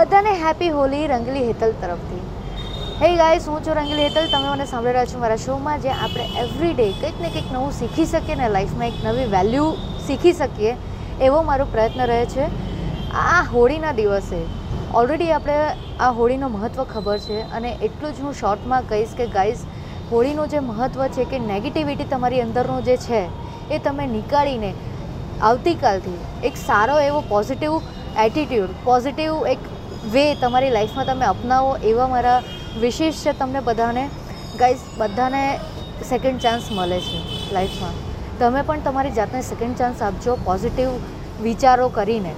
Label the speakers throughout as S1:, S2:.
S1: બધાને હેપી હોલી રંગલી હેતલ તરફથી. હે ગાઈસ હું છું રંગીલી હેતલ. તમે મને સાંભળી રહ્યા છો મારા શોમાં જે આપણે એવરી ડે કંઈક ને કંઈક નવું શીખી શકીએ ને લાઈફમાં એક નવી વેલ્યુ શીખી શકીએ, એવો મારો પ્રયત્ન રહે છે. આ હોળીના દિવસે ઓલરેડી આપણે આ હોળીનું મહત્ત્વ ખબર છે અને એટલું જ હું શોર્ટમાં કહીશ કે ગાઈઝ હોળીનું જે મહત્ત્વ છે કે નેગેટિવિટી તમારી અંદરનું જે છે, એ તમે નીકાળીને આવતીકાલથી એક સારો એવો પોઝિટિવ એટીટ્યૂડ પોઝિટિવ એક વે તમારી લાઈફમાં તમે અપનાવો એવા મારા વિશેષ છે તમને બધાને. ગાઈઝ બધાને સેકન્ડ ચાન્સ મળે છે લાઈફમાં. તમે પણ તમારી જાતને સેકન્ડ ચાન્સ આપજો પોઝિટિવ વિચારો કરીને.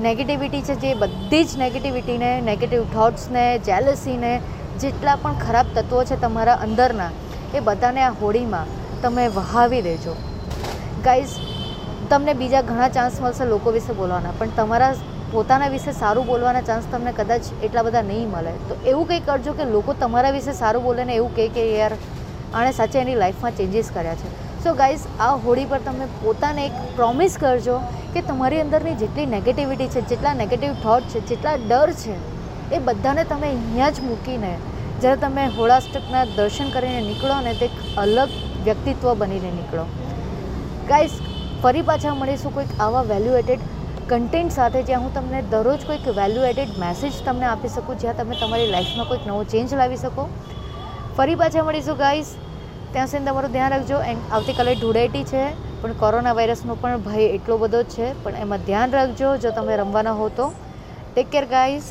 S1: નેગેટિવિટી છે જે બધી જ નેગેટિવિટીને નેગેટિવ થોટ્સને જેલસીને જેટલા પણ ખરાબ તત્વો છે તમારા અંદરના, એ બધાને આ હોળીમાં તમે વહાવી દેજો. ગાઈઝ તમને બીજા ઘણા ચાન્સ મળશે લોકો વિશે બોલવાના, પણ તમારા પોતાના વિશે સારું બોલવાના ચાન્સ તમને કદાચ એટલા બધા નહીં મળે. તો એવું કંઈ કરજો કે લોકો તમારા વિશે સારું બોલે ને એવું કહે કે યાર, આણે સાચે એની લાઈફમાં ચેન્જીસ કર્યા છે. સો ગાઈઝ આ હોળી પર તમે પોતાને એક પ્રોમિસ કરજો કે તમારી અંદરની જેટલી નેગેટિવિટી છે, જેટલા નેગેટિવ થોટ છે, જેટલા ડર છે, એ બધાને તમે અહીંયા જ મૂકીને જ્યારે તમે હોળાષ્ટકના દર્શન કરીને નીકળો ને તે એક અલગ વ્યક્તિત્વ બનીને નીકળો. ગાઈઝ ફરી પાછા મળીશું કોઈક આવા વેલ્યુ એટેડ કન્ટેન્ટ સાથે જ્યાં હું તમને દરરોજ કોઈક વેલ્યુ એડેડ મેસેજ તમને આપી શકું, જ્યાં તમે તમારી લાઈફમાં કોઈક નવો ચેન્જ લાવી શકો. ફરી પાછા મળીશું ગાઈઝ ત્યાં સુધી તમારું ધ્યાન રાખજો. એન્ડ આવતીકાલે ધૂળેટી છે, પણ કોરોના વાયરસનો પણ ભય એટલો બધો જ છે. પણ એમાં ધ્યાન રાખજો, જો તમે રમવાના હો તો. Take care guys